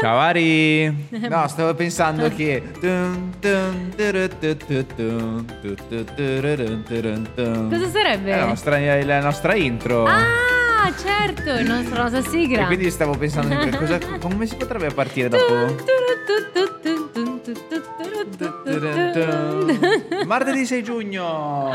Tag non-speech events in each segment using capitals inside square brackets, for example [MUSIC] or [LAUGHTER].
Ciao Ari! No, stavo pensando che... Cosa sarebbe? È la nostra, la nostra intro. Ah, certo, il nostro, la nostra sigla. E quindi stavo pensando cosa, come si potrebbe partire dopo? Martedì 6 giugno.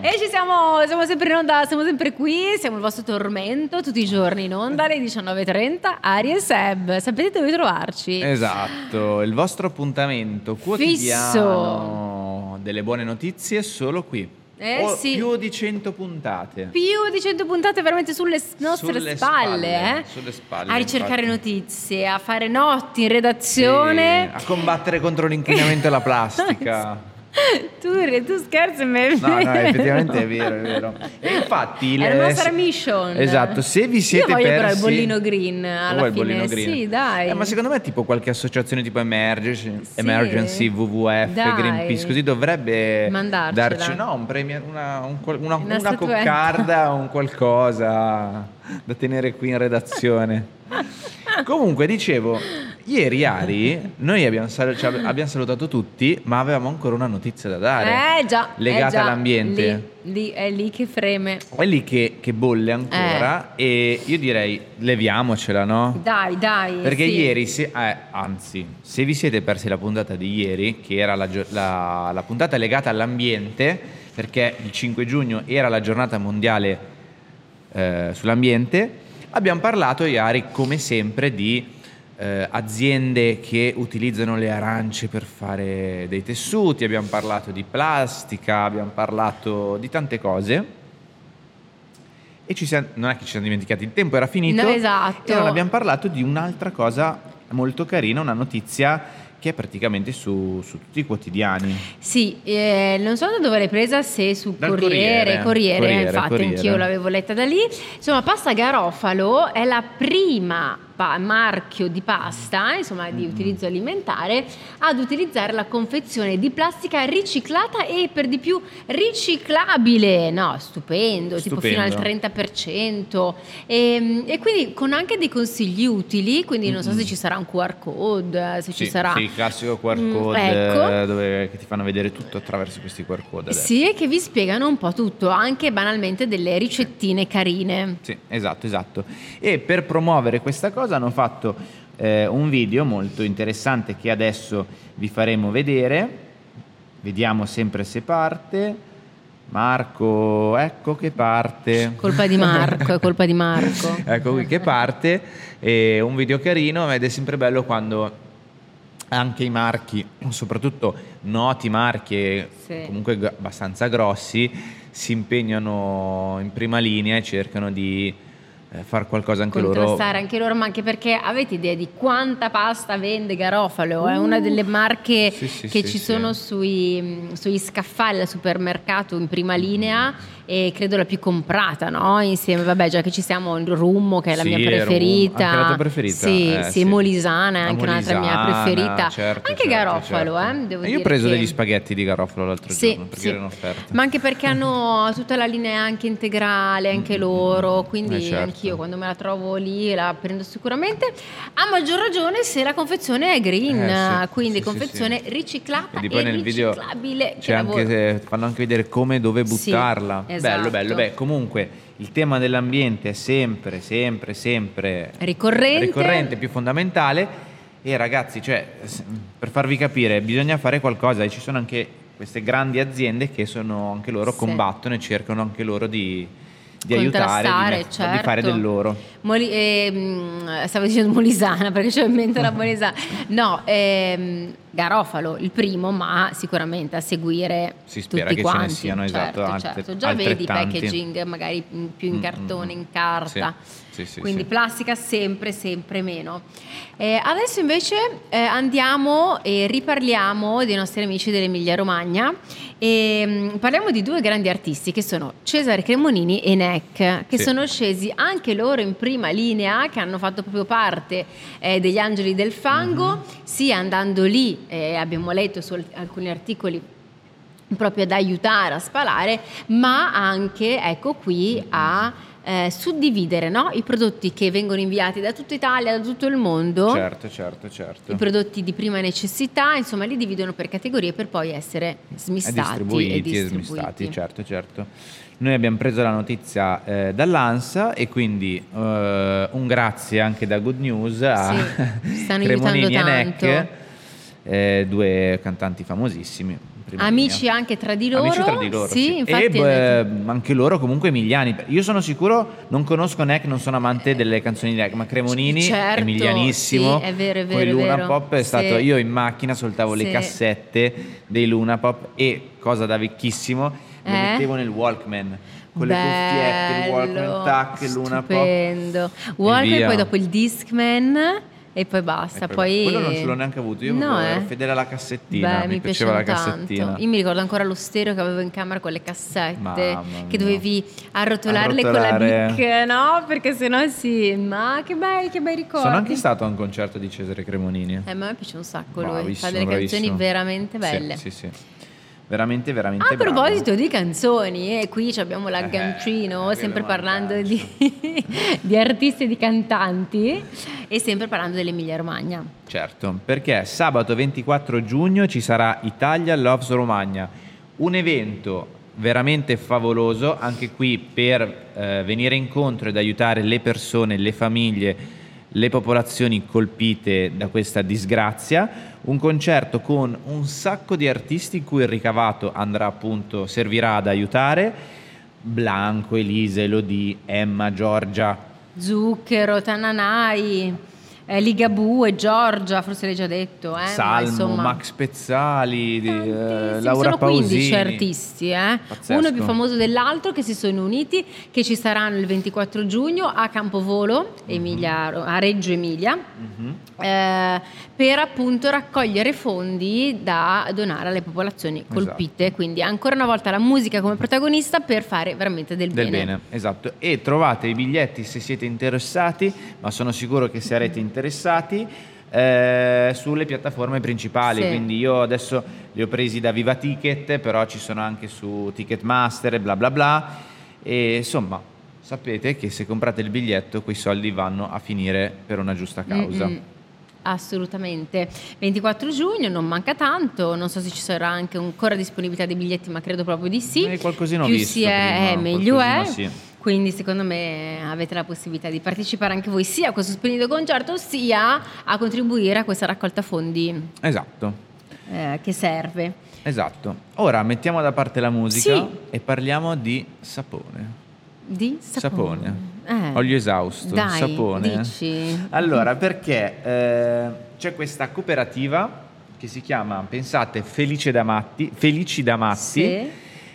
E ci siamo, siamo sempre in onda, siamo sempre qui, siamo il vostro tormento tutti i giorni in onda alle 19.30, Ari e Seb. Sapete dove trovarci? Esatto, il vostro appuntamento quotidiano Fisso. delle buone notizie solo qui. Eh, sì. Più di 100 puntate. Più di 100 puntate veramente sulle nostre sulle spalle, spalle, eh? sulle spalle a ricercare infatti. notizie, a fare notti in redazione. Sì, a combattere contro l'inquinamento e la [LAUGHS] plastica. [LAUGHS] tu, tu scherzi me no no effettivamente è vero è vero [LAUGHS] e infatti è la nostra mission esatto se vi siete io voglio persi però il bollino green alla il fine green. sì dai eh, ma secondo me tipo qualche associazione tipo Emergency, sì. Emergency WWF dai. Greenpeace così dovrebbe Mandarcela. darci no, un premio una, un, una, una, una coccarda un qualcosa da tenere qui in redazione [LAUGHS] Comunque, dicevo, ieri Ari, noi abbiamo, sal- cioè, abbiamo, salutato tutti, ma avevamo ancora una notizia da dare. Eh già. Legata eh già, all'ambiente. Lì, lì, è lì che freme. È lì che, che bolle ancora. Eh. E io direi, leviamocela, no? Dai, dai. Perché sì. ieri, se, eh, anzi, se vi siete persi la puntata di ieri, che era la, la, la puntata legata all'ambiente, perché il 5 giugno era la giornata mondiale eh, sull'ambiente Abbiamo parlato, Iari, come sempre, di eh, aziende che utilizzano le arance per fare dei tessuti, abbiamo parlato di plastica, abbiamo parlato di tante cose. E ci siamo, non è che ci siamo dimenticati, il tempo era finito. No, esatto. E non abbiamo parlato di un'altra cosa molto carina, una notizia che è praticamente su, su, tutti i quotidiani. Sì, eh, non so da dove l'hai presa, se su Corriere, Corriere, Corriere, Corriere infatti Corriere. anch'io l'avevo letta da lì. Insomma, pasta garofalo è la prima pa- marchio di pasta, insomma di utilizzo alimentare, ad utilizzare la confezione di plastica riciclata e per di più riciclabile. No, stupendo, tipo fino al Stupendo. 30%. E, e quindi con anche dei consigli utili, quindi non so se ci sarà un QR code, se ci Sì, sarà... sì, il classico QR Mm, code ecco. eh, dove, che ti fanno vedere tutto attraverso questi QR code. adesso. Sì, e che vi spiegano un po' tutto, anche banalmente delle ricettine carine. Sì, esatto, esatto. E per promuovere questa cosa hanno fatto eh, un video molto interessante che adesso vi faremo vedere. Vediamo sempre se parte. Marco, ecco che parte. Colpa di Marco, è colpa di Marco. [LAUGHS] ecco qui che parte. È un video carino ed è sempre bello quando anche i marchi, soprattutto noti marchi Sì. comunque abbastanza grossi, si impegnano in prima linea e cercano di far qualcosa anche loro. Contrastare anche loro, ma anche perché avete idea di quanta pasta vende Garofalo? È una delle marche Sì, sì, che sì, ci sono sui, sugli scaffali al supermercato in prima linea e credo la più comprata, no? Insieme, vabbè, già che ci siamo in Rummo, che è la Sì, mia preferita. anche la tua preferita? Sì, Eh, sì, sì. Molisana è anche un'altra mia Molisana, preferita. certo, anche certo, Garofalo, certo. eh? Devo E Io ho preso che- degli spaghetti di Garofalo l'altro Sì, giorno perché erano offerte. Ma anche perché hanno tutta la linea anche integrale, anche loro, quindi Eh, certo. anch'io quando me la trovo lì la prendo sicuramente. A maggior ragione se la confezione è green, Eh, quindi confezione riciclata Quindi e poi nel video riciclabile. c'è che anche, fanno anche vedere come dove Sì, buttarla. Esatto. Bello, bello. Beh, comunque il tema dell'ambiente è sempre, sempre, sempre Ricorrente. ricorrente, più fondamentale. E ragazzi, cioè, per farvi capire, bisogna fare qualcosa e ci sono anche queste grandi aziende che sono anche loro Sì. combattono e cercano anche loro di, di aiutare, di, certo. di fare del loro. Moli- ehm, stavo dicendo Molisana perché c'ho in mente la [LAUGHS] Molisana. No, ehm, Garofalo, il primo, ma sicuramente a seguire Si spera tutti che ce ne quanti. siano, esatto, certo, altre- certo. Già vedi packaging magari mm, più in Mm, cartone, mm, in carta. Sì, sì, sì, Quindi plastica sempre, sempre meno. Eh, adesso invece eh, andiamo e riparliamo dei nostri amici dell'Emilia Romagna e mm, parliamo di due grandi artisti che sono Cesare Cremonini e Neck, che sono scesi anche loro in prima linea, che hanno fatto proprio parte eh, degli Angeli del Fango, Mhm. sia andando lì, eh, abbiamo letto su al- alcuni articoli proprio ad aiutare a spalare, ma anche ecco qui a eh, suddividere no? i prodotti che vengono inviati da tutta Italia, da tutto il mondo. Certo, certo, certo. I prodotti di prima necessità, insomma, li dividono per categorie per poi essere smistati e distribuiti, e distribuiti. e smistati, certo, certo. Noi abbiamo preso la notizia eh, dall'ANSA e quindi eh, un grazie anche da Good News a sì, stanno [LAUGHS] Cremonini e Neck, eh, due cantanti famosissimi. Amici anche tra di loro. Amici tra di loro, sì, sì. Infatti e beh, anche loro comunque emiliani. Io sono sicuro, non conosco Neck, non sono amante delle canzoni di Neck, ma Cremonini certo, emilianissimo. Sì, è vero, è vero. Poi Luna vero. Pop è stato, sì. io in macchina soltavo le cassette dei Luna Pop e cosa da vecchissimo, le eh? mettevo nel Walkman con Bello, le cuffiette, il Walkman tac, Luna Pop. Stupendo. Walkman e poi dopo il Discman e poi basta. E poi. Quello non ce l'ho neanche avuto, io no, ero eh? fedele alla cassettina, Beh, mi, mi piaceva la cassettina. Io mi ricordo ancora lo stereo che avevo in camera con le cassette Mamma che dovevi arrotolarle con Arrotolare. la bic, no? Perché sennò sì, ma che bei, che bei ricordi. Sono anche stato a un concerto di Cesare Cremonini. Eh, ma a me piace un sacco lui, fa Bravissimo, delle canzoni veramente belle. Sì, sì, sì. Veramente, veramente A bravo. proposito di canzoni, e qui ci abbiamo Eh, l'aggancino, che sempre lo parlando di, [LAUGHS] di artisti e di cantanti e sempre parlando dell'Emilia Romagna. Certo, perché sabato 24 giugno ci sarà Italia Loves Romagna, un evento veramente favoloso anche qui per eh, venire incontro ed aiutare le persone, le famiglie, le popolazioni colpite da questa disgrazia, un concerto con un sacco di artisti cui il ricavato andrà appunto, servirà ad aiutare. Blanco, Elisa, Elodie, Emma, Giorgia, Zucchero, Tananai, eh, Ligabue, Giorgia, forse l'hai già detto, eh? Salmo, insomma, Max Pezzali, di, eh. Laura sono 15 Pausini. artisti, eh? Uno più famoso dell'altro che si sono uniti, che ci saranno il 24 giugno a Campovolo, Emilia- a Reggio Emilia, Mhm. eh, per appunto raccogliere fondi da donare alle popolazioni Esatto. colpite. Quindi ancora una volta la musica come protagonista per fare veramente del, Del bene. esatto. E trovate i biglietti se siete interessati, ma sono sicuro che sarete interessati. [LAUGHS] eh, sulle piattaforme principali, Sì. quindi io adesso li ho presi da Viva Ticket, però ci sono anche su Ticketmaster e bla bla bla. E insomma, sapete che se comprate il biglietto, quei soldi vanno a finire per una giusta causa. Mm-mm. Assolutamente. 24 giugno, non manca tanto, non so se ci sarà anche ancora disponibilità dei biglietti, ma credo proprio di sì. Eh, qualcosina ho Più visto si è, prima, eh, meglio è. sì. Quindi secondo me avete la possibilità di partecipare anche voi sia a questo splendido concerto sia a contribuire a questa raccolta fondi Esatto. eh, che serve. Esatto. Ora mettiamo da parte la musica Sì. e parliamo di sapone. Di sapone. Eh, Olio esausto, Dai, sapone. dici. Allora, perché eh, c'è questa cooperativa che si chiama, pensate, Felice da Matti, Felici da Matti, Sì.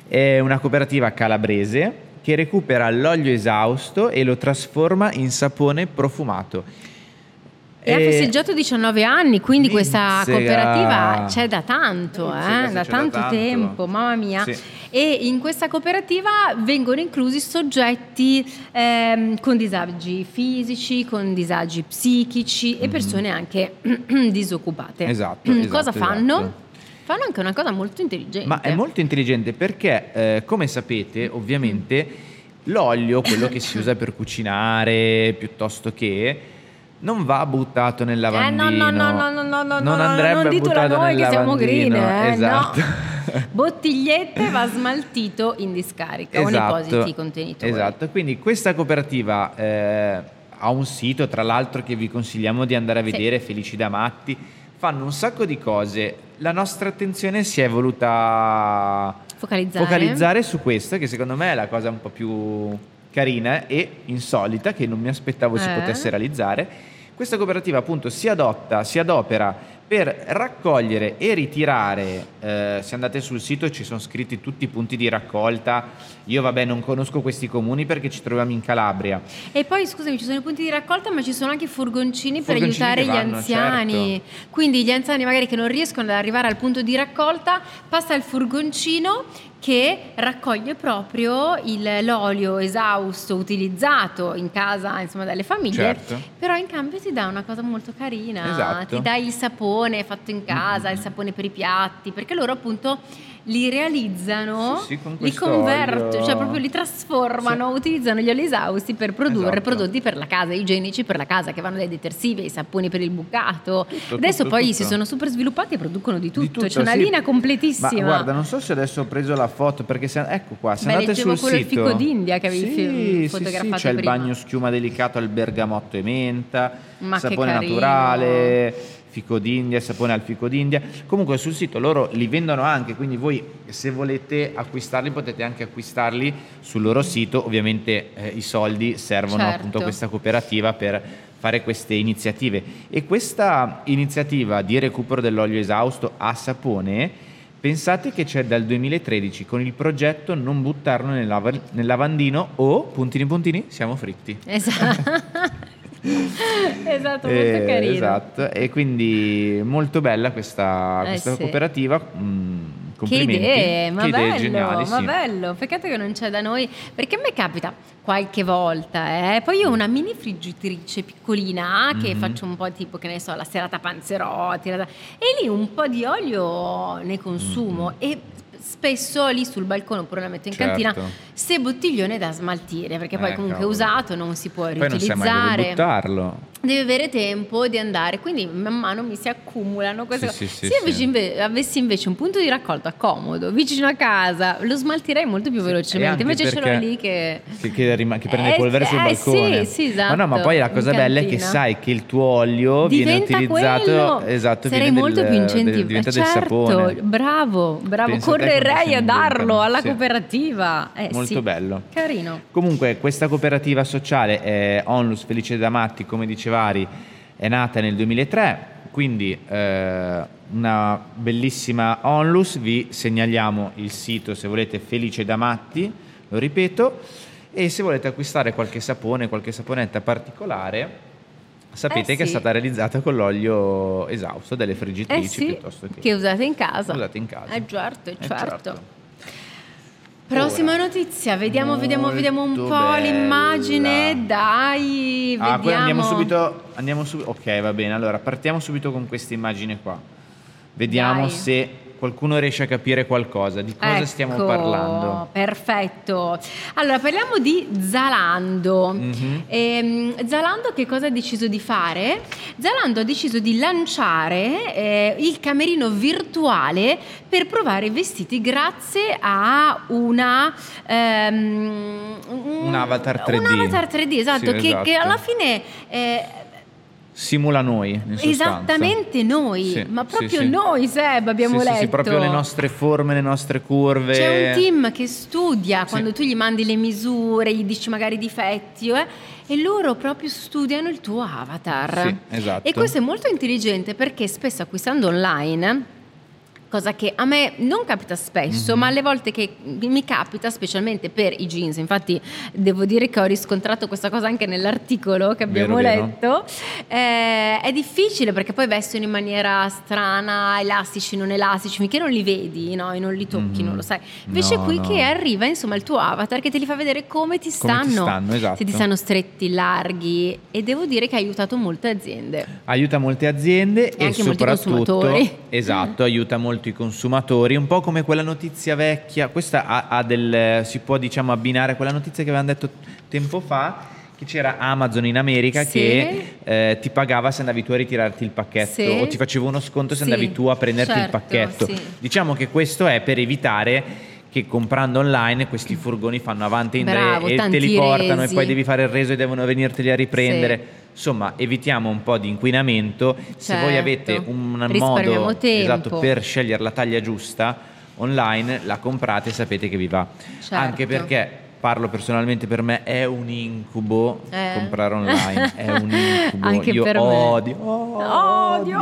è una cooperativa calabrese che recupera l'olio esausto e lo trasforma in sapone profumato. E ha festeggiato 19 anni, quindi questa Mizzica. cooperativa c'è da tanto, eh, da da tanto tanto. tempo, mamma mia. Sì. E in questa cooperativa vengono inclusi soggetti ehm, con disagi fisici, con disagi psichici e persone anche [CLEARS THROAT] disoccupate. Esatto, Cosa esatto, fanno? esatto. Fanno anche una cosa molto intelligente. Ma è molto intelligente perché, eh, come sapete, ovviamente, l'olio, quello che si [LAUGHS] usa per cucinare, piuttosto che non va buttato nel lavandino. Eh, no, no, no, no, no, no, non andrebbe non ditelo a noi che siamo green, eh, esatto. no. [LAUGHS] [LAUGHS] Bottigliette va smaltito in discarica esatto, con i positi contenitori. Esatto, quindi questa cooperativa eh, ha un sito, tra l'altro che vi consigliamo di andare a vedere, sì. Felici da Matti Fanno un sacco di cose. La nostra attenzione si è voluta Focalizzare. focalizzare su questa, che secondo me è la cosa un po' più carina e insolita, che non mi aspettavo si Eh? potesse realizzare. Questa cooperativa appunto si adotta, si adopera per raccogliere e ritirare, eh, se andate sul sito ci sono scritti tutti i punti di raccolta, io vabbè non conosco questi comuni perché ci troviamo in Calabria, E poi scusami, ci sono i punti di raccolta, ma ci sono anche i furgoncini per Furgoncini aiutare che gli vanno, anziani. Quindi gli anziani magari che non riescono ad arrivare al punto di raccolta, passa il furgoncino che raccoglie proprio il- l'olio esausto utilizzato in casa, insomma, dalle famiglie. Certo. Però in cambio ti dà una cosa molto carina. Esatto. Ti dà il sapone fatto in casa, il sapone per i piatti, perché loro appunto li realizzano, Sì, sì, li convertono, cioè proprio li trasformano, utilizzano gli oli esausti per produrre Esatto. prodotti per la casa, igienici per la casa, che vanno dai detersivi ai saponi per il bucato. Tutto, adesso tutto, poi tutto. si sono super sviluppati e producono di tutto, Di tutto, c'è una sì. linea completissima. Ma guarda, non so se adesso ho preso la foto perché se, ecco qua, se Beh, andate sul quello il sito fico d'India che avevi sì, sì, fotografato sì, c'è il prima. bagno schiuma delicato al bergamotto e menta, Ma sapone naturale, fico d'India, sapone al fico d'India. Comunque sul sito loro li vendono anche, quindi voi se volete acquistarli potete anche acquistarli sul loro sito. Ovviamente eh, i soldi servono Certo. appunto a questa cooperativa per fare queste iniziative e questa iniziativa di recupero dell'olio esausto a sapone pensate che c'è dal 2013 con il progetto non buttarlo nel, nel lavandino o puntini puntini siamo fritti Esatto. [LAUGHS] [LAUGHS] esatto, molto Eh, carino. esatto e quindi molto bella questa, Eh, questa sì. cooperativa mm, Che complimenti idee, ma Che idee bello, geniali ma sì. bello. Peccato che non c'è da noi, perché a me capita qualche volta, eh. Poi io ho una mini friggitrice piccolina che Mhm. faccio un po' tipo, che ne so, la serata panzerotti, la- e lì un po' di olio ne consumo e spesso lì sul balcone oppure la metto in Certo. cantina se bottiglione da smaltire perché poi Eh, comunque cavolo. usato non si può riutilizzare Deve avere tempo di andare, quindi man mano mi si accumulano queste Sì, cose. sì, Se sì. invece inve- avessi invece un punto di raccolta comodo, vicino a casa, lo smaltirei molto più velocemente. Invece ce l'ho lì che... che, che rima- che prende Eh, polvere sul eh, balcone. sì, sì, esatto, Ma no, ma poi la cosa bella è che sai che il tuo olio viene Diventa utilizzato. quello. Esatto, Sarei viene molto del- più del- incentivato. diventa del certo, sapone. bravo, bravo. Quanto Correrei a darlo alla Sì. cooperativa. Eh, Molto sì. bello. Carino. Comunque, questa cooperativa sociale è Onlus Felice da Matti, come dicevari, è nata nel 2003, quindi eh, una bellissima Onlus. Vi segnaliamo il sito se volete Felice da Matti, lo ripeto, e se volete acquistare qualche sapone, qualche saponetta particolare. Sapete Eh, che è stata realizzata con l'olio esausto delle Eh friggitrici sì, piuttosto che, che usate in casa. usate in casa. Eh certo, Eh, certo. Prossima Ora, notizia, vediamo, vediamo, vediamo un po' bella. l'immagine, dai, Ah, poi vediamo. andiamo subito, andiamo subito. Ok, va bene. Allora, partiamo subito con questa immagine qua. Vediamo Dai. se qualcuno riesce a capire qualcosa. Di cosa stiamo Ecco, parlando? Perfetto. Allora, parliamo di Zalando. Mhm. Ehm, Zalando che cosa ha deciso di fare? Zalando ha deciso di lanciare eh, il camerino virtuale per provare i vestiti grazie a una ehm, Un avatar 3D. Un avatar 3D, esatto, Sì, che, che esatto. alla fine eh, Simula noi. esattamente noi, Sì, ma sì, proprio sì. noi Seb abbiamo Sì, sì, letto. sì, proprio le nostre forme, le nostre curve. C'è un team che studia Sì. quando tu gli mandi le misure, gli dici magari i difetti, eh, e loro proprio studiano il tuo avatar. Sì, esatto. E questo è molto intelligente perché spesso acquistando online, cosa che a me non capita spesso, Mhm. ma alle volte che mi capita, specialmente per i jeans, infatti devo dire che ho riscontrato questa cosa anche nell'articolo che abbiamo Vero, vero. letto, eh, è difficile perché poi vestono in maniera strana, elastici, non elastici, finché non li vedi no? e non li tocchi, Mhm. non lo sai. Invece No, qui no. che arriva insomma il tuo avatar che te li fa vedere come ti Come stanno, ti stanno, esatto. se ti stanno stretti, larghi e devo dire che ha aiutato molte aziende. Aiuta molte aziende E e, molti soprattutto esatto, aiuta molto i consumatori, un po' come quella notizia vecchia, questa ha, ha del si può diciamo abbinare a quella notizia che avevamo detto tempo fa che c'era Amazon in America Sì. che eh, ti pagava se andavi tu a ritirarti il pacchetto Sì. o ti faceva uno sconto se Sì, andavi tu a prenderti il certo, pacchetto. sì. Diciamo che questo è per evitare che comprando online questi furgoni fanno avanti e indietro e te li portano resi. e poi devi fare il reso e devono venirteli a riprendere. Sì. Insomma, evitiamo un po' di inquinamento. Se voi Certo. avete un modo esatto per scegliere la taglia giusta online, la comprate e sapete che vi va. Certo. Anche perché parlo personalmente per me è un incubo Eh. comprare online, è un [LAUGHS] incubo. Anche Io per me. odio, Odio,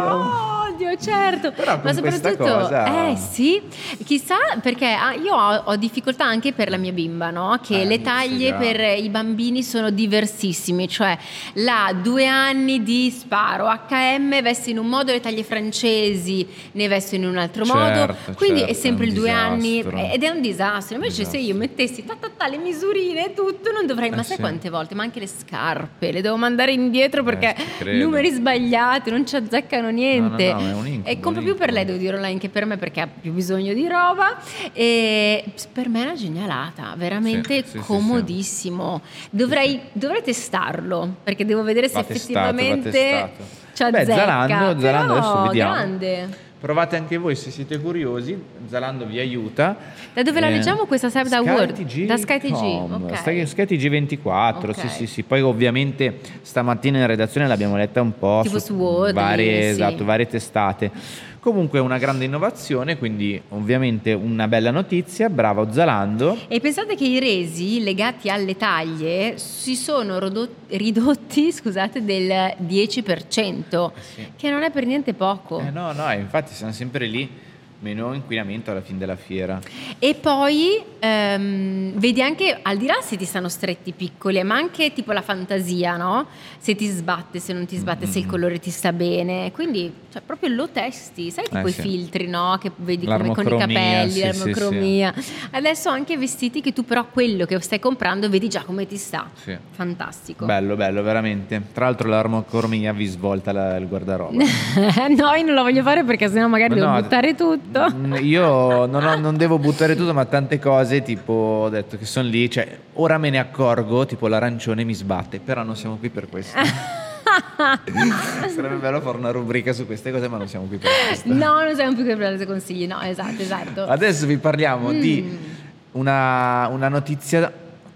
odio, certo. Però Ma soprattutto, cosa- eh sì, chissà perché ah, io ho, ho difficoltà anche per la mia bimba, no? Che Eh, le sì, taglie già. per i bambini sono diversissime, cioè la due anni di sparo HM veste in un modo, le taglie francesi ne vestono in un altro Certo, modo, quindi certo, è sempre il due anni disastro. ed è un disastro. Invece se io mettessi ta, ta, ta, le misurine e tutto, non dovrei, ma Eh, sai sì. quante volte? Ma anche le scarpe, le devo mandare indietro perché ci credo. numeri sbagliati, non ci azzeccano niente. No, no, no, è un incubo. E compro più per lei, devo dire online che per me perché ha più bisogno di roba. E per me è una genialata, veramente Sì, comodissimo. Dovrei, dovrei testarlo perché devo vedere se Va testato, va effettivamente testato. ci azzecca. Beh, Zalando- Zalando Però, adesso vediamo. grande. Provate anche voi se siete curiosi, Zalando vi aiuta. Da dove la Eh, leggiamo questa Save da World? TG Da Sky TG, com, ok. Sky, Sky TG 24, Ok. sì sì sì. Poi ovviamente stamattina in redazione l'abbiamo letta un po' Tipo su Wordly, varie, sì. esatto, varie testate. Comunque una grande innovazione, quindi ovviamente una bella notizia, bravo Zalando. E pensate che i resi legati alle taglie si sono rodo- ridotti [LAUGHS] scusate, del 10%, sì. che non è per niente poco. Eh no, no, infatti siamo sempre lì, meno inquinamento alla fine della fiera. E poi ehm, vedi anche al di là se ti stanno stretti piccoli, ma anche tipo la fantasia, no? Se ti sbatte, se non ti sbatte, se il Mm. colore ti sta bene. Quindi cioè, proprio lo testi, sai tipo Eh, i sì. filtri, no? Che vedi come con i L'armocromia, capelli, sì, sì, l'armocromia. Adesso anche vestiti che tu però quello che stai comprando vedi già come ti sta. Sì. Fantastico. Bello, bello, veramente. Tra l'altro l'armocromia vi svolta la- il guardaroba. [LAUGHS] no, io non lo voglio fare perché sennò magari Ma devo no, buttare tutto. Mm, Io non, ho- non devo buttare tutto, ma tante cose, tipo, ho detto che sono lì, cioè, ora me ne accorgo, tipo l'arancione mi sbatte, però non siamo qui per questo. [LAUGHS] Sarebbe bello fare una rubrica su queste cose, ma non siamo qui per questo. no, non siamo più che per dare consigli. No, esatto, esatto. Adesso vi parliamo di Mm. una, una notizia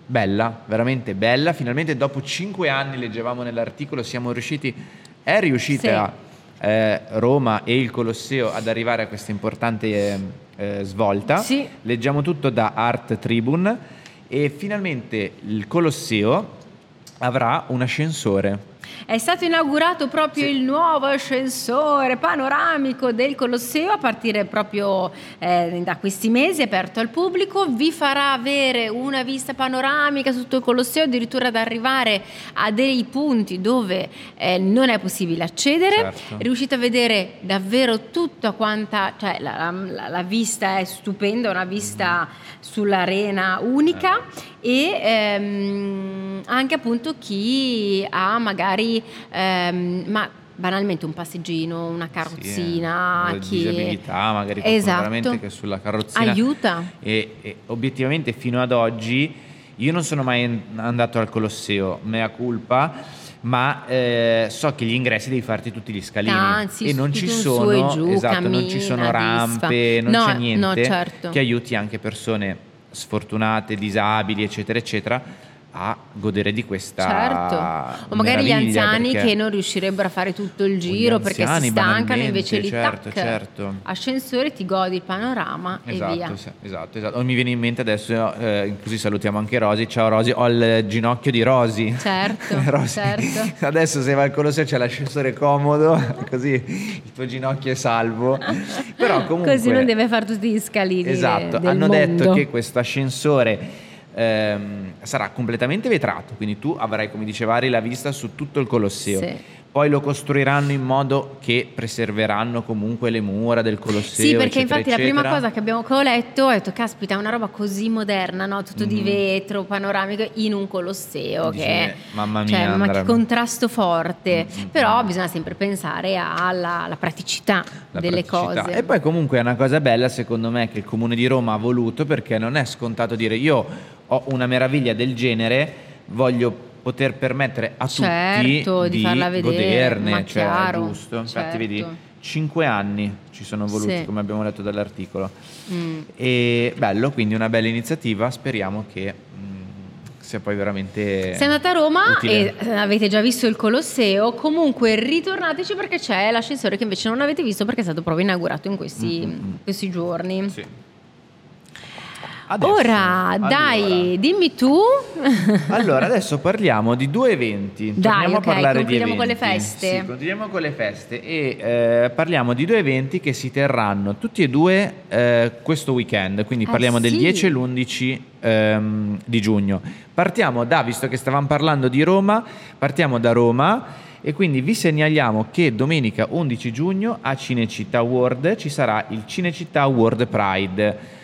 bella, veramente bella. Finalmente dopo cinque anni, leggevamo nell'articolo, siamo riusciti, è riuscita eh, Roma e il Colosseo ad arrivare a questa importante eh, eh, svolta. Sì. Leggiamo tutto da Art Tribune e finalmente il Colosseo avrà un ascensore. È stato inaugurato proprio Sì. il nuovo ascensore panoramico del Colosseo a partire proprio eh, da questi mesi, aperto al pubblico, vi farà avere una vista panoramica su tutto il Colosseo, addirittura ad arrivare a dei punti dove eh, non è possibile accedere. Certo. Riuscite a vedere davvero tutta quanta, cioè la, la- la vista è stupenda, una vista sull'arena unica e ehm, anche appunto chi ha magari ehm, ma banalmente un passeggino, una carrozzina, Sì, eh, chi disabilità, magari esatto. veramente che sulla carrozzina aiuta. E, e obiettivamente fino ad oggi io non sono mai andato al Colosseo, mea culpa, ma eh, so che gli ingressi devi farti tutti gli scalini Anzi, e non ci sono, e giù, esatto, non ci sono cammina, rampe, non No, c'è no, niente certo. che aiuti anche persone sfortunate, disabili, eccetera, eccetera, a godere di questa Certo, o magari gli anziani che non riuscirebbero a fare tutto il giro perché si stancano, invece lì certo, tac, certo. ascensore ti godi il panorama e via. Esatto, esatto, esatto. Mi viene in mente adesso, eh, così salutiamo anche Rosy. Ciao Rosy, ho il ginocchio di Rosy. Certo, [LAUGHS] Rosy, certo. Adesso se vai al Colosseo c'è l'ascensore comodo, [LAUGHS] così il tuo ginocchio è salvo. Però comunque... Così non deve fare tutti gli scalini Esatto, hanno detto mondo. che questo ascensore ehm, sarà completamente vetrato, quindi tu avrai, come diceva Ari, la vista su tutto il Colosseo. Sì. Poi lo costruiranno in modo che preserveranno comunque le mura del Colosseo. Sì, perché eccetera, infatti la prima eccetera. cosa che, abbiamo, che ho letto ho detto, caspita, è una roba così moderna, no? tutto di Mhm. vetro, panoramico, in un colosseo, Dici, che mamma cioè, mia, ma che contrasto forte, Mm, mm, però mm. bisogna sempre pensare alla, alla praticità la delle praticità. cose. E poi comunque è una cosa bella secondo me che il comune di Roma ha voluto perché non è scontato dire io ho una meraviglia del genere, voglio poter permettere a Certo, tutti di farla vedere, goderne, cioè chiaro, giusto. Infatti certo. vedi, cinque anni ci sono voluti Sì. come abbiamo letto dall'articolo. Mm. E bello, quindi una bella iniziativa, speriamo che mm, sia poi veramente... Sei andata a Roma utile. e eh, avete già visto il Colosseo, comunque ritornateci perché c'è l'ascensore che invece non avete visto perché è stato proprio inaugurato in questi, Mm, mm, mm. questi giorni. Sì. Adesso, Ora, dai, allora. dimmi tu. [LAUGHS] Allora, adesso parliamo di due eventi. Dai, Torniamo ok, a parlare di concludiamo con le eventi. feste. Sì, continuiamo con le feste e eh, parliamo di due eventi che si terranno tutti e due eh, questo weekend, quindi Ah, parliamo del sì. 10 e l'11 ehm, di giugno. Partiamo da, visto che stavamo parlando di Roma, partiamo da Roma. E quindi vi segnaliamo che domenica 11 giugno a Cinecittà World ci sarà il Cinecittà World Pride.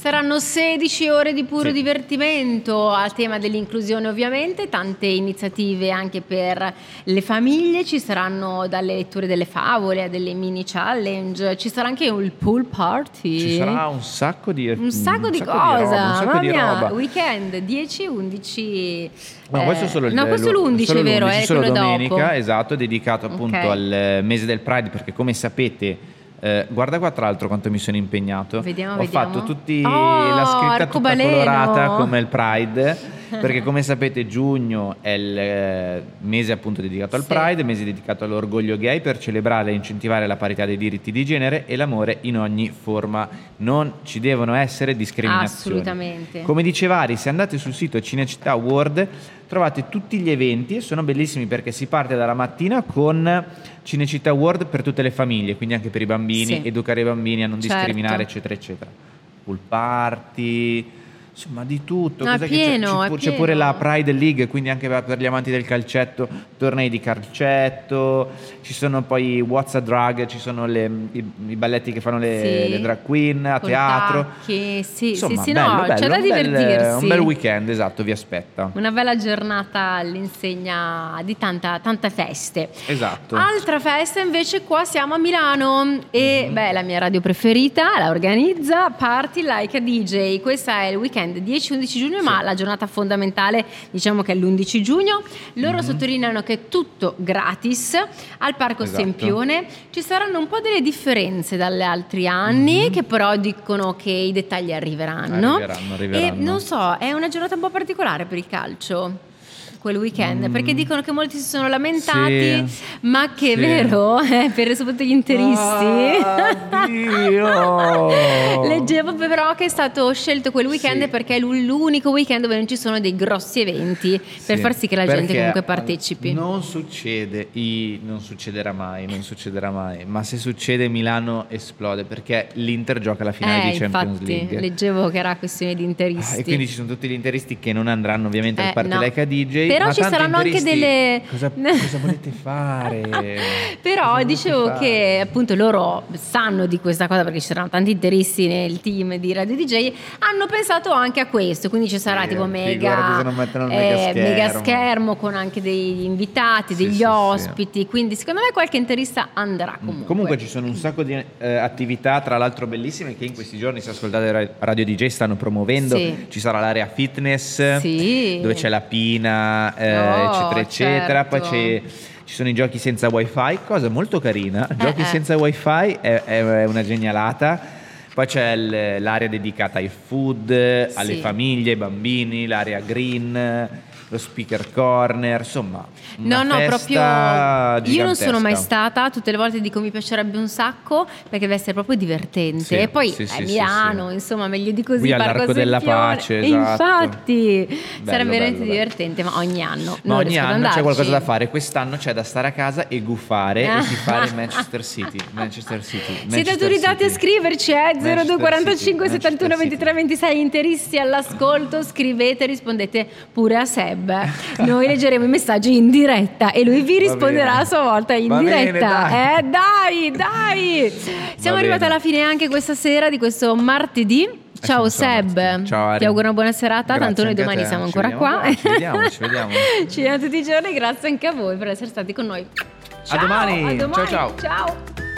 Saranno 16 ore di puro sì. divertimento al tema dell'inclusione ovviamente, tante iniziative anche per le famiglie, ci saranno dalle letture delle favole a delle mini challenge, ci sarà anche il pool party. Ci sarà un sacco di Un sacco un di sacco cosa, di roba, un sacco di roba. weekend 10-11 No, questo è solo il no, questo è l'11, è vero, è solo domenica, dopo. esatto, dedicato appunto okay. al mese del Pride perché come sapete eh, guarda qua tra l'altro quanto mi sono impegnato. Vediamo, Ho vediamo. fatto tutti oh, la scritta tutta colorata come il Pride perché come sapete giugno è il eh, mese appunto dedicato al sì. Pride, mese dedicato all'orgoglio gay per celebrare e incentivare la parità dei diritti di genere e l'amore in ogni forma. Non ci devono essere discriminazioni. Assolutamente. Come diceva Ari, se andate sul sito Cinecittà World trovate tutti gli eventi e sono bellissimi perché si parte dalla mattina con Cinecittà World per tutte le famiglie, quindi anche per i bambini, sì. educare i bambini a non certo. discriminare, eccetera, eccetera. Pool party, insomma di tutto. No, pieno, c'è? C'è, c'è, pure la Pride League, quindi anche per gli amanti del calcetto, tornei di calcetto, ci sono poi What's a Drag, ci sono le, i, i, balletti che fanno le, sì. le drag queen a teatro. Tacchi. Sì, insomma, sì, sì, bello, no, bello, c'è da divertirsi. Bel, un bel weekend, esatto, vi aspetta. Una bella giornata all'insegna di tanta, tante feste. Esatto. Altra festa invece qua siamo a Milano e mm-hmm. beh, la mia radio preferita la organizza Party Like a DJ. Questa è il weekend weekend 10-11 giugno, sì. ma la giornata fondamentale diciamo che è l'11 giugno. Loro mm-hmm. sottolineano che è tutto gratis al Parco esatto. Sempione. Ci saranno un po' delle differenze dagli altri anni, mm-hmm. che però dicono che i dettagli arriveranno. Arriveranno, arriveranno. E non so, è una giornata un po' particolare per il calcio quel weekend mm. perché dicono che molti si sono lamentati sì, ma che è vero? [LAUGHS] Eh, per soprattutto gli interisti. [LAUGHS] Leggevo però che è stato scelto quel weekend sì. perché è l'unico weekend dove non ci sono dei grossi eventi per far sì che la gente comunque partecipi. non succede i, non succederà mai non succederà mai ma se succede Milano esplode perché l'Inter gioca la finale eh, di Champions infatti, League. leggevo che era questione di interisti. Ah, e quindi ci sono tutti gli interisti che non andranno ovviamente eh, al Parte no. Like DJ però ci saranno anche delle... Cosa, cosa volete fare? [LAUGHS] Però cosa dicevo fare? che appunto loro sanno di questa cosa perché ci saranno tanti interisti nel team di Radio DJ, hanno pensato anche a questo, quindi ci sarà eh, tipo mega, eh, mega, schermo. con anche degli invitati, sì, degli sì, ospiti, sì. quindi secondo me qualche interista andrà mm, comunque. Comunque ci sono un sacco di eh, attività, tra l'altro bellissime, che in questi giorni se ascoltate Radio DJ stanno promuovendo, ci sarà l'area fitness, dove c'è la Pina, eh, oh, eccetera, eccetera. Poi c'è ci sono i giochi senza wifi, cosa molto carina. Eh, giochi eh. senza wifi è, è, una genialata. Poi c'è l'area dedicata ai food, alle sì. famiglie, ai bambini, l'area green lo speaker corner, insomma. No, no, proprio. Io non sono mai stata, tutte le volte dico mi piacerebbe un sacco perché deve essere proprio divertente. Sì, e poi sì, è sì, Milano, insomma, meglio di così. Qui all'Arco della Pace, esatto. Infatti, bello, sarebbe veramente bello, divertente, ma ogni anno. Ma ogni anno c'è qualcosa da fare. Quest'anno c'è da stare a casa e guffare e [LAUGHS] fare Manchester City. Manchester City. Manchester Siete autorizzati a scriverci, eh? 0245 71 23 26 interisti all'ascolto, scrivete, rispondete pure a Seb web. Noi leggeremo i messaggi in diretta e lui vi risponderà a sua volta in Va diretta. Bene, dai. Eh, dai, dai. Siamo Va arrivati bene. alla fine anche questa sera di questo martedì. Eh, Ciao Seb, Ciao, ti auguro una buona serata, grazie tanto noi domani siamo ancora ci qua. Ci vediamo, ci vediamo. [LAUGHS] ci vediamo tutti i giorni, grazie anche a voi per essere stati con noi. Ciao, a domani. A domani. ciao. ciao. ciao.